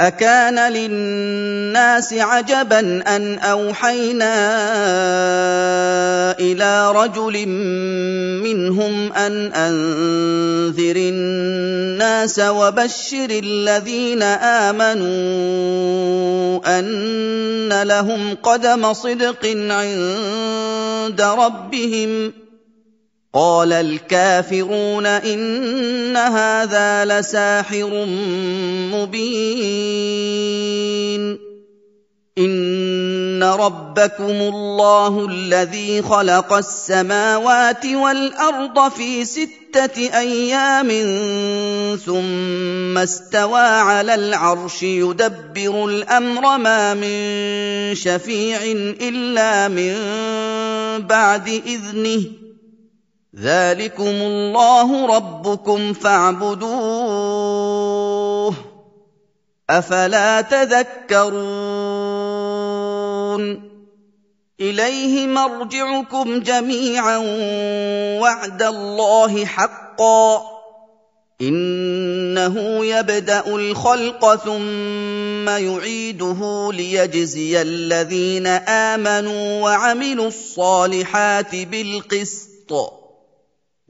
أكان للناس عجبا أن أوحينا إلى رجل منهم أن أنذر الناس وبشر الذين آمنوا أن لهم قدم صدق عند ربهم ۖ. قال الكافرون إن هذا لساحر مبين. إن ربكم الله الذي خلق السماوات والأرض في ستة أيام ثم استوى على العرش يدبر الأمر ما من شفيع إلا من بعد إذنه. ذلكم الله ربكم فاعبدوه افلا تذكرون اليه مرجعكم جميعا وعد الله حقا انه يبدا الخلق ثم يعيده ليجزي الذين امنوا وعملوا الصالحات بالقسط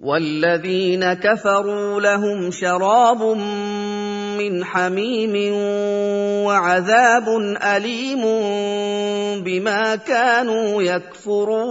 والذين كفروا لهم شراب من حميم وعذاب أليم بما كانوا يكفرون.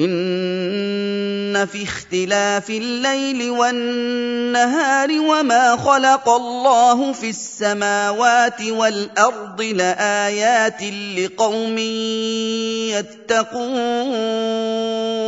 إن في اختلاف الليل والنهار وما خلق الله في السماوات والأرض لآيات لقوم يتقون.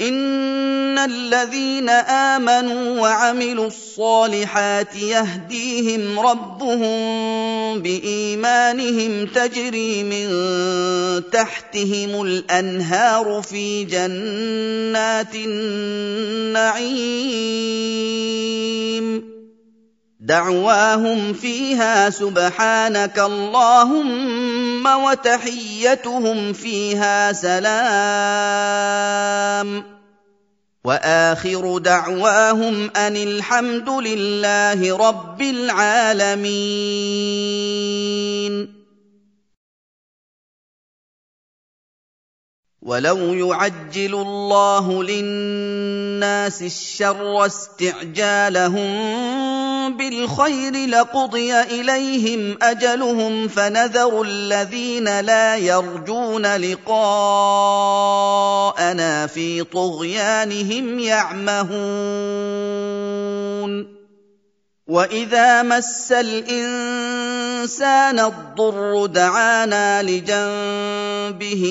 ان الذين امنوا وعملوا الصالحات يهديهم ربهم بايمانهم تجري من تحتهم الانهار في جنات النعيم دعواهم فيها سبحانك اللهم وتحيتهم فيها سلام. وآخر دعواهم أن الحمد لله رب العالمين. ولو يعجل الله للناس الشر استعجالهم بالخير لقضي إليهم أجلهم فنذر الذين لا يرجون لقاءنا في طغيانهم يعمهون. وإذا مس الإنسان الضر دعانا لجنبه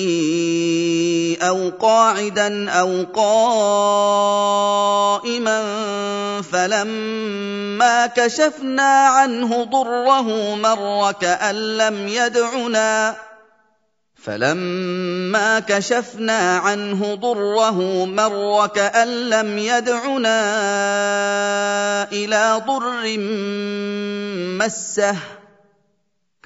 أو قاعدا أو قائما فلما كشفنا عنه ضره مر كأن لم يدعنا فلما كشفنا عنه ضره مر كأن لم يدعنا إلى ضر مسه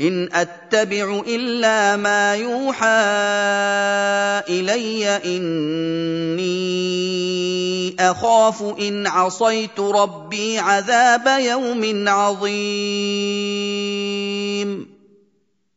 إِنْ أَتَّبِعُ إِلَّا مَا يُوحَىٰ إِلَيَّ ۖ إِنِّي أَخَافُ إِنْ عَصَيْتُ رَبِّي عَذَابَ يَوْمٍ عَظِيمٍ.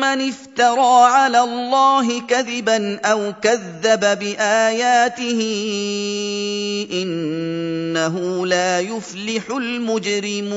مَّنِ افْتَرَىٰ عَلَى اللَّهِ كَذِبًا أَوْ كَذَّبَ بِآيَاتِهِ ۚ إِنَّهُ لَا يُفْلِحُ الْمُجْرِمُونَ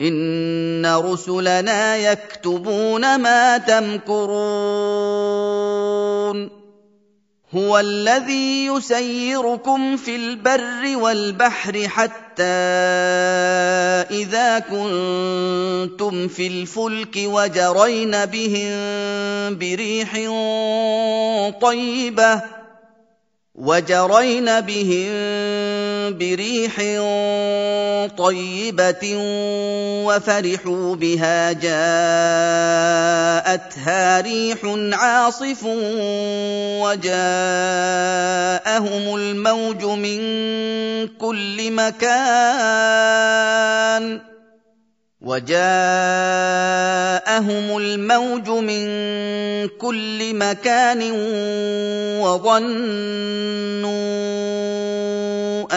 إِنَّ رُسُلَنَا يَكْتُبُونَ مَا تَمْكُرُونَ هُوَ الَّذِي يُسَيِّرُكُمْ فِي الْبَرِّ وَالْبَحْرِ حَتَّىٰ إِذَا كُنتُمْ فِي الْفُلْكِ وَجَرَيْنَ بِهِم بِرِيحٍ طَيِّبَةٍ وجرين بهم بريح طيبة وفرحوا بها جاءتها ريح عاصف وجاءهم الموج من كل مكان وجاءهم الموج من كل مكان وظنوا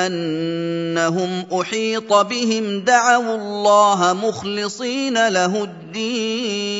أنهم أحيط بهم دعوا الله مخلصين له الدين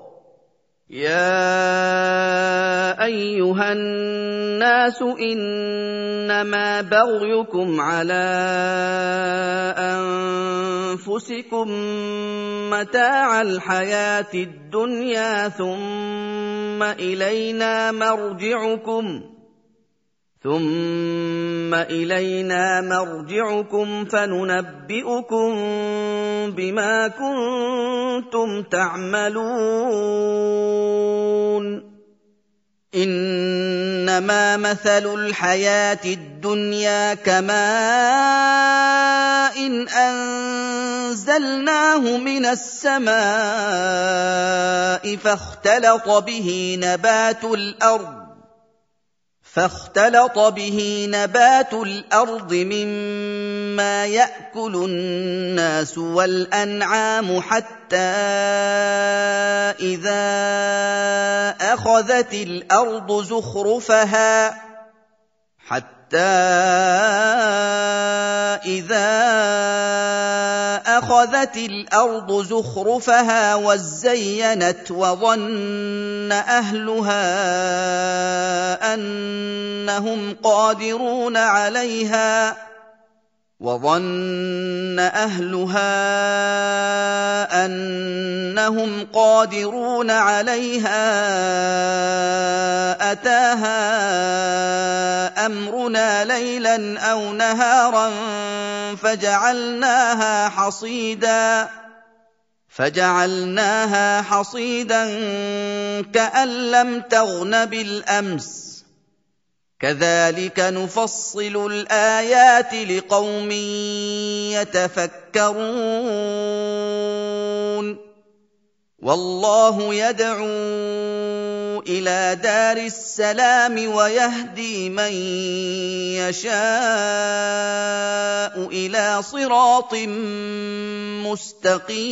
يَا أَيُّهَا النَّاسُ إِنَّمَا بَغْيُكُمْ عَلَىٰ أَنفُسِكُم مَّتَاعَ الْحَيَاةِ الدُّنْيَا ثُمَّ إِلَيْنَا مَرْجِعُكُمْ ۖ ثم الينا مرجعكم فننبئكم بما كنتم تعملون انما مثل الحياة الدنيا كماء إن انزلناه من السماء فاختلط به نبات الأرض فاختلط به نبات الأرض مما يأكل الناس والأنعام حتى إذا أخذت الأرض زخرفها حتى اذا اخذت الأرض زخرفها وزينت وظن اهلها انهم قادرون عليها وظن اهلها انهم قادرون عليها اتاها امرنا ليلا أو نهارا فجعلناها حصيدا فجعلناها حصيدا كان لم تغن بالامس كذلك نفصل الآيات لقوم يتفكرون. والله يدعو إلى دار السلام ويهدي من يشاء إلى صراط مستقيم.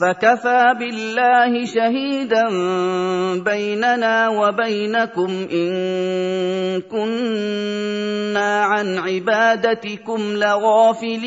فكفى بالله شهيدا بيننا وبينكم ان كنا عن عبادتكم لغافلين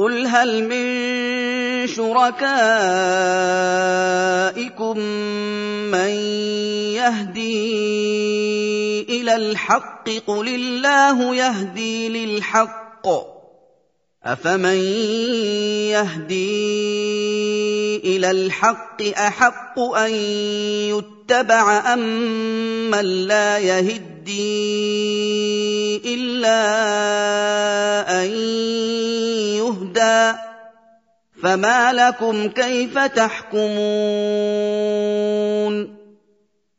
قل هل من شركائكم من يهدي إلى الحق قل الله يهدي للحق افمن يهدي إلى الحق احق ان يتبع ام من لا يهدي الا ان يهدى فما لكم كيف تحكمون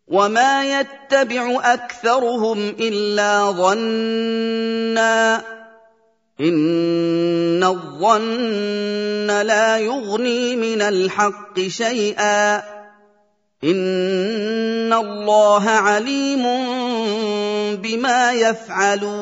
وما يتبع اكثرهم الا ظنّا إن الظن لا يغني من الحق شيئا. إن الله عليم بما يفعلون.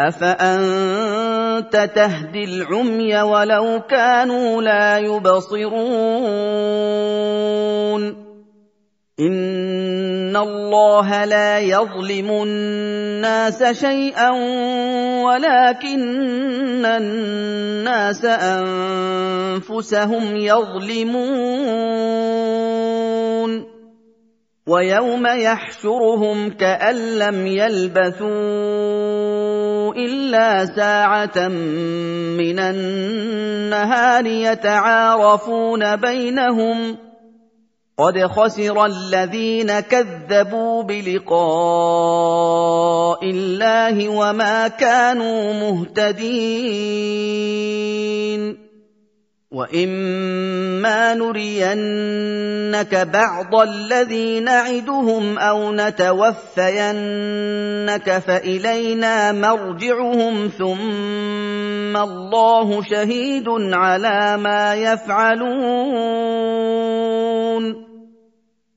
افانت تهدي العمي ولو كانوا لا يبصرون ان الله لا يظلم الناس شيئا ولكن الناس انفسهم يظلمون ويوم يحشرهم كان لم يلبثوا الا ساعه من النهار يتعارفون بينهم قد خسر الذين كذبوا بلقاء الله وما كانوا مهتدين واما نرينك بعض الذي نعدهم أو نتوفينك فالينا مرجعهم ثم الله شهيد على ما يفعلون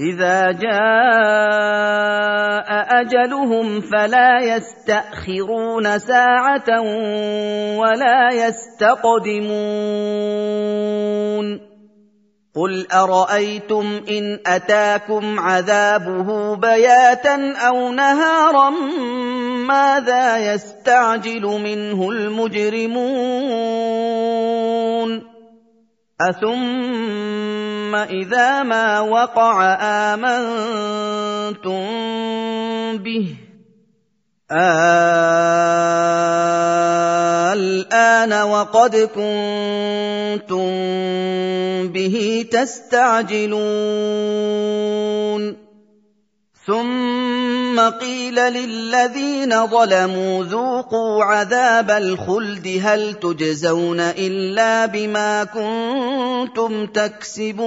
إذا جاء أجلهم فلا يستأخرون ساعة ولا يستقدمون. قل أرأيتم إن أتاكم عذابه بياتا أو نهارا ماذا يستعجل منه المجرمون؟ أثم إذا ما وقع آمنتم به. الآن وقد كنتم به تستعجلون. ثم قيل للذين ظلموا ذوقوا عذاب الخلد هل تجزون إلا بما كنتم تكسبون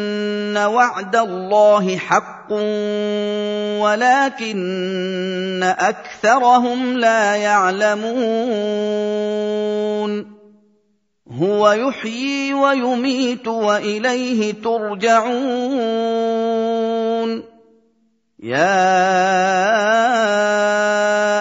وعد الله حق ولكن اكثرهم لا يعلمون هو يحيي ويميت واليه ترجعون يا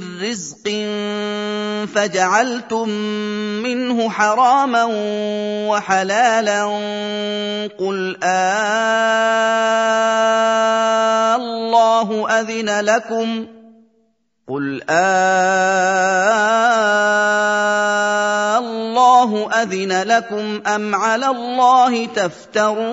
من رزق فجعلتم منه حراما وحلالا قل آلله أذن لكم قل آلله أذن لكم أم على الله تفترون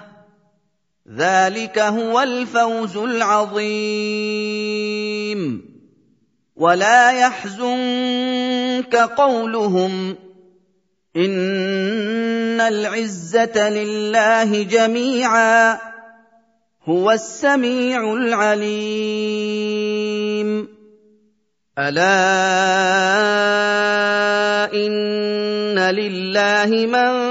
ذلك هو الفوز العظيم. ولا يحزنك قولهم إن العزة لله جميعا هو السميع العليم. ألا إن لله من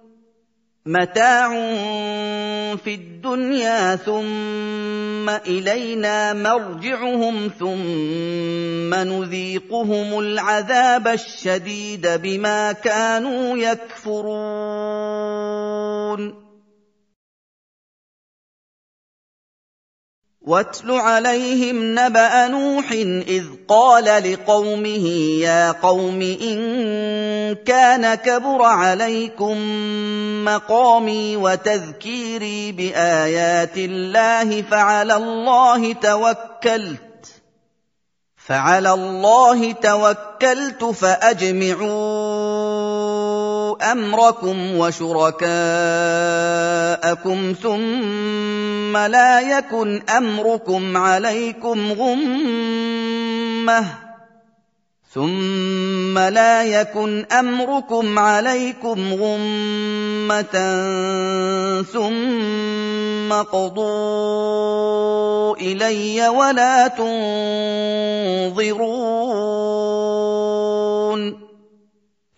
متاع في الدنيا ثم إلينا مرجعهم ثم نذيقهم العذاب الشديد بما كانوا يكفرون. واتل عليهم نبأ نوح إذ قال لقومه يا قوم إن كان كبر عليكم مقامي وتذكيري بآيات الله فعلى الله توكلت. فعلى الله توكلت فأجمعوا أمركم وشركاءكم ثم لا يكن أمركم عليكم غمة. ثم لا يكن امركم عليكم غمه ثم قضوا الي ولا تنظرون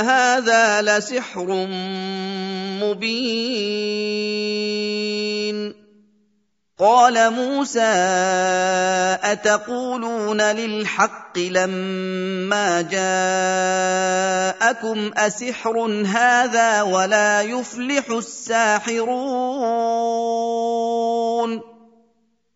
هذا لسحر مبين. قال موسى أتقولون للحق لما جاءكم أسحر هذا ولا يفلح الساحرون؟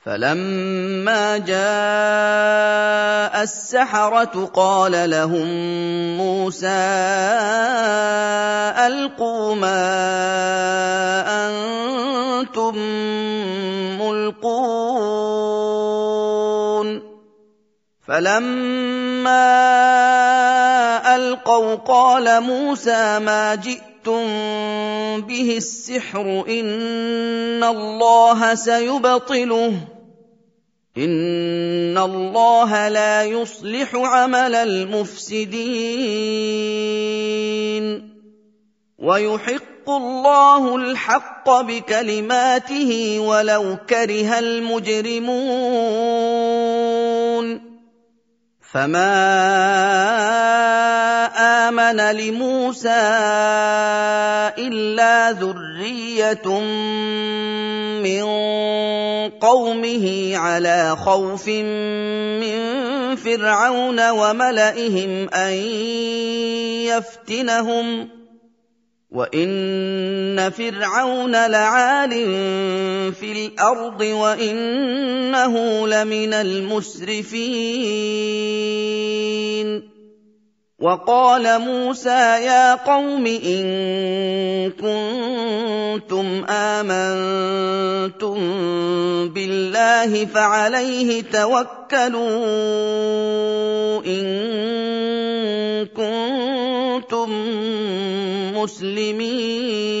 فلما جاء السحرة قال لهم موسى ألقوا ما أنتم ملقون. فلما ألقوا قال موسى ما جئتم به السحر ان الله سيبطله ان الله لا يصلح عمل المفسدين ويحق الله الحق بكلماته ولو كره المجرمون فما آمن لموسى إلا ذرية من قومه على خوف من فرعون وملئهم أن يفتنهم وإن فرعون لعال في الأرض وإنه لمن المسرفين وقال موسى يا قوم إن كنتم آمنتم بالله فعليه توكلوا إن كنتم مسلمين.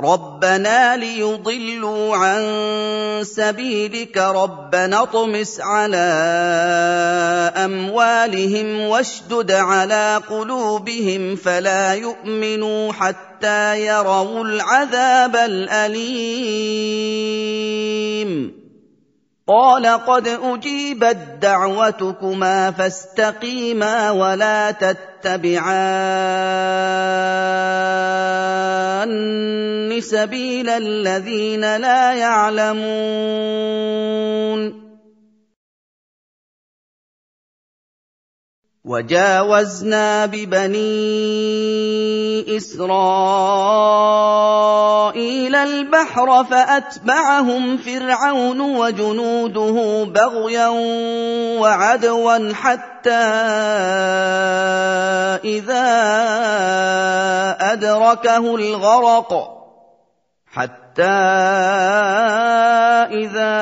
رَبَّنَا لِيُضِلُّوا عَن سَبِيلِكَ رَبَّنَا اطْمِسْ عَلَىٰ أَمْوَالِهِمْ وَاشْدُدْ عَلَىٰ قُلُوبِهِمْ فَلَا يُؤْمِنُوا حَتَّىٰ يَرَوُا الْعَذَابَ الْأَلِيمَ. قال قد اجيبت دعوتكما فاستقيما ولا تتبعان سبيل الذين لا يعلمون وجاوزنا ببني إسرائيل البحر فأتبعهم فرعون وجنوده بغيا وعدوا حتى إذا أدركه الغرق. حتى إذا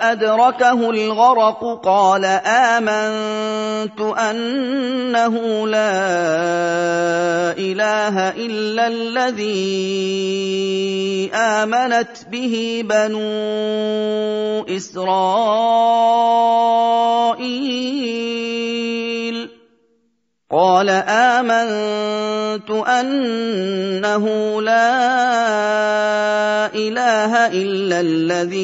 أدركه الغرق قال آمنت أنه لا إله إلا الذي آمنت به بنو إسرائيل. قال آمنت أنه لا إله إلا الذي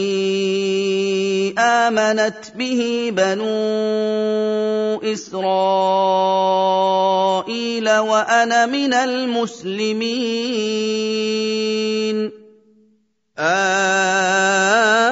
آمنت به بنو إسرائيل وأنا من المسلمين. الان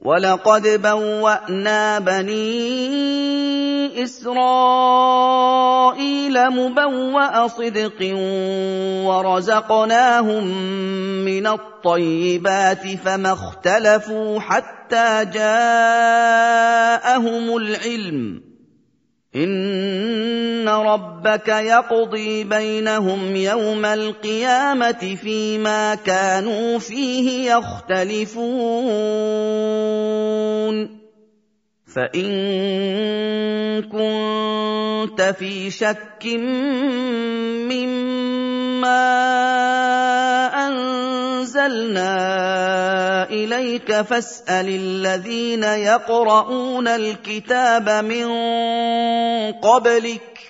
ولقد بوانا بني إسرائيل مبوأ صدق ورزقناهم من الطيبات فما اختلفوا حتى جاءهم العلم ان ربك يقضي بينهم يوم القيامه فيما كانوا فيه يختلفون فان كنت في شك مما انزلنا اليك فاسال الذين يقرؤون الكتاب من قبلك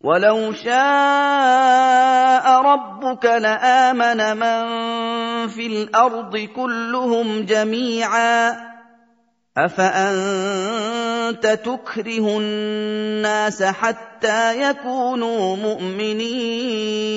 ولو شاء ربك لامن من في الأرض كلهم جميعا افانت تكره الناس حتى يكونوا مؤمنين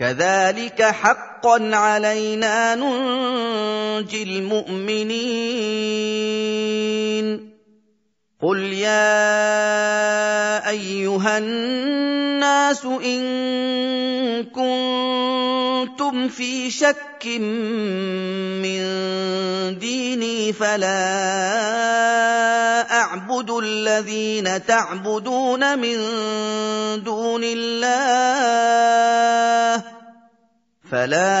كذلك حقا علينا ننجي المؤمنين. قل يا أيها الناس إن كنتم في شك من ديني فلا اعبد الذين تعبدون من دون الله فلا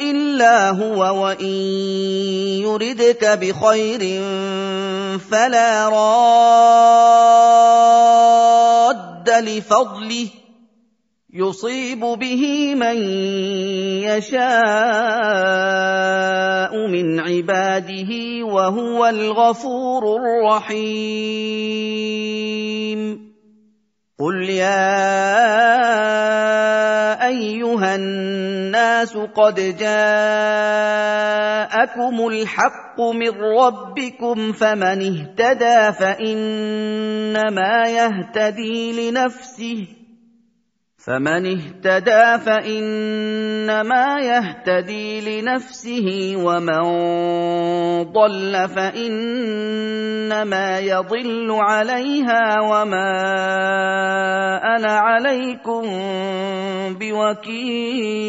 إلا هو وإن يردك بخير فلا راد لفضله يصيب به من يشاء من عباده وهو الغفور الرحيم. قل يا أيها الناس قد جاءكم الحق من ربكم فمن اهتدى فإنما يهتدي لنفسه فمن اهتدى فإنما يهتدي لنفسه ومن ضل فإنما يضل عليها وما أنا عليكم بوكيل.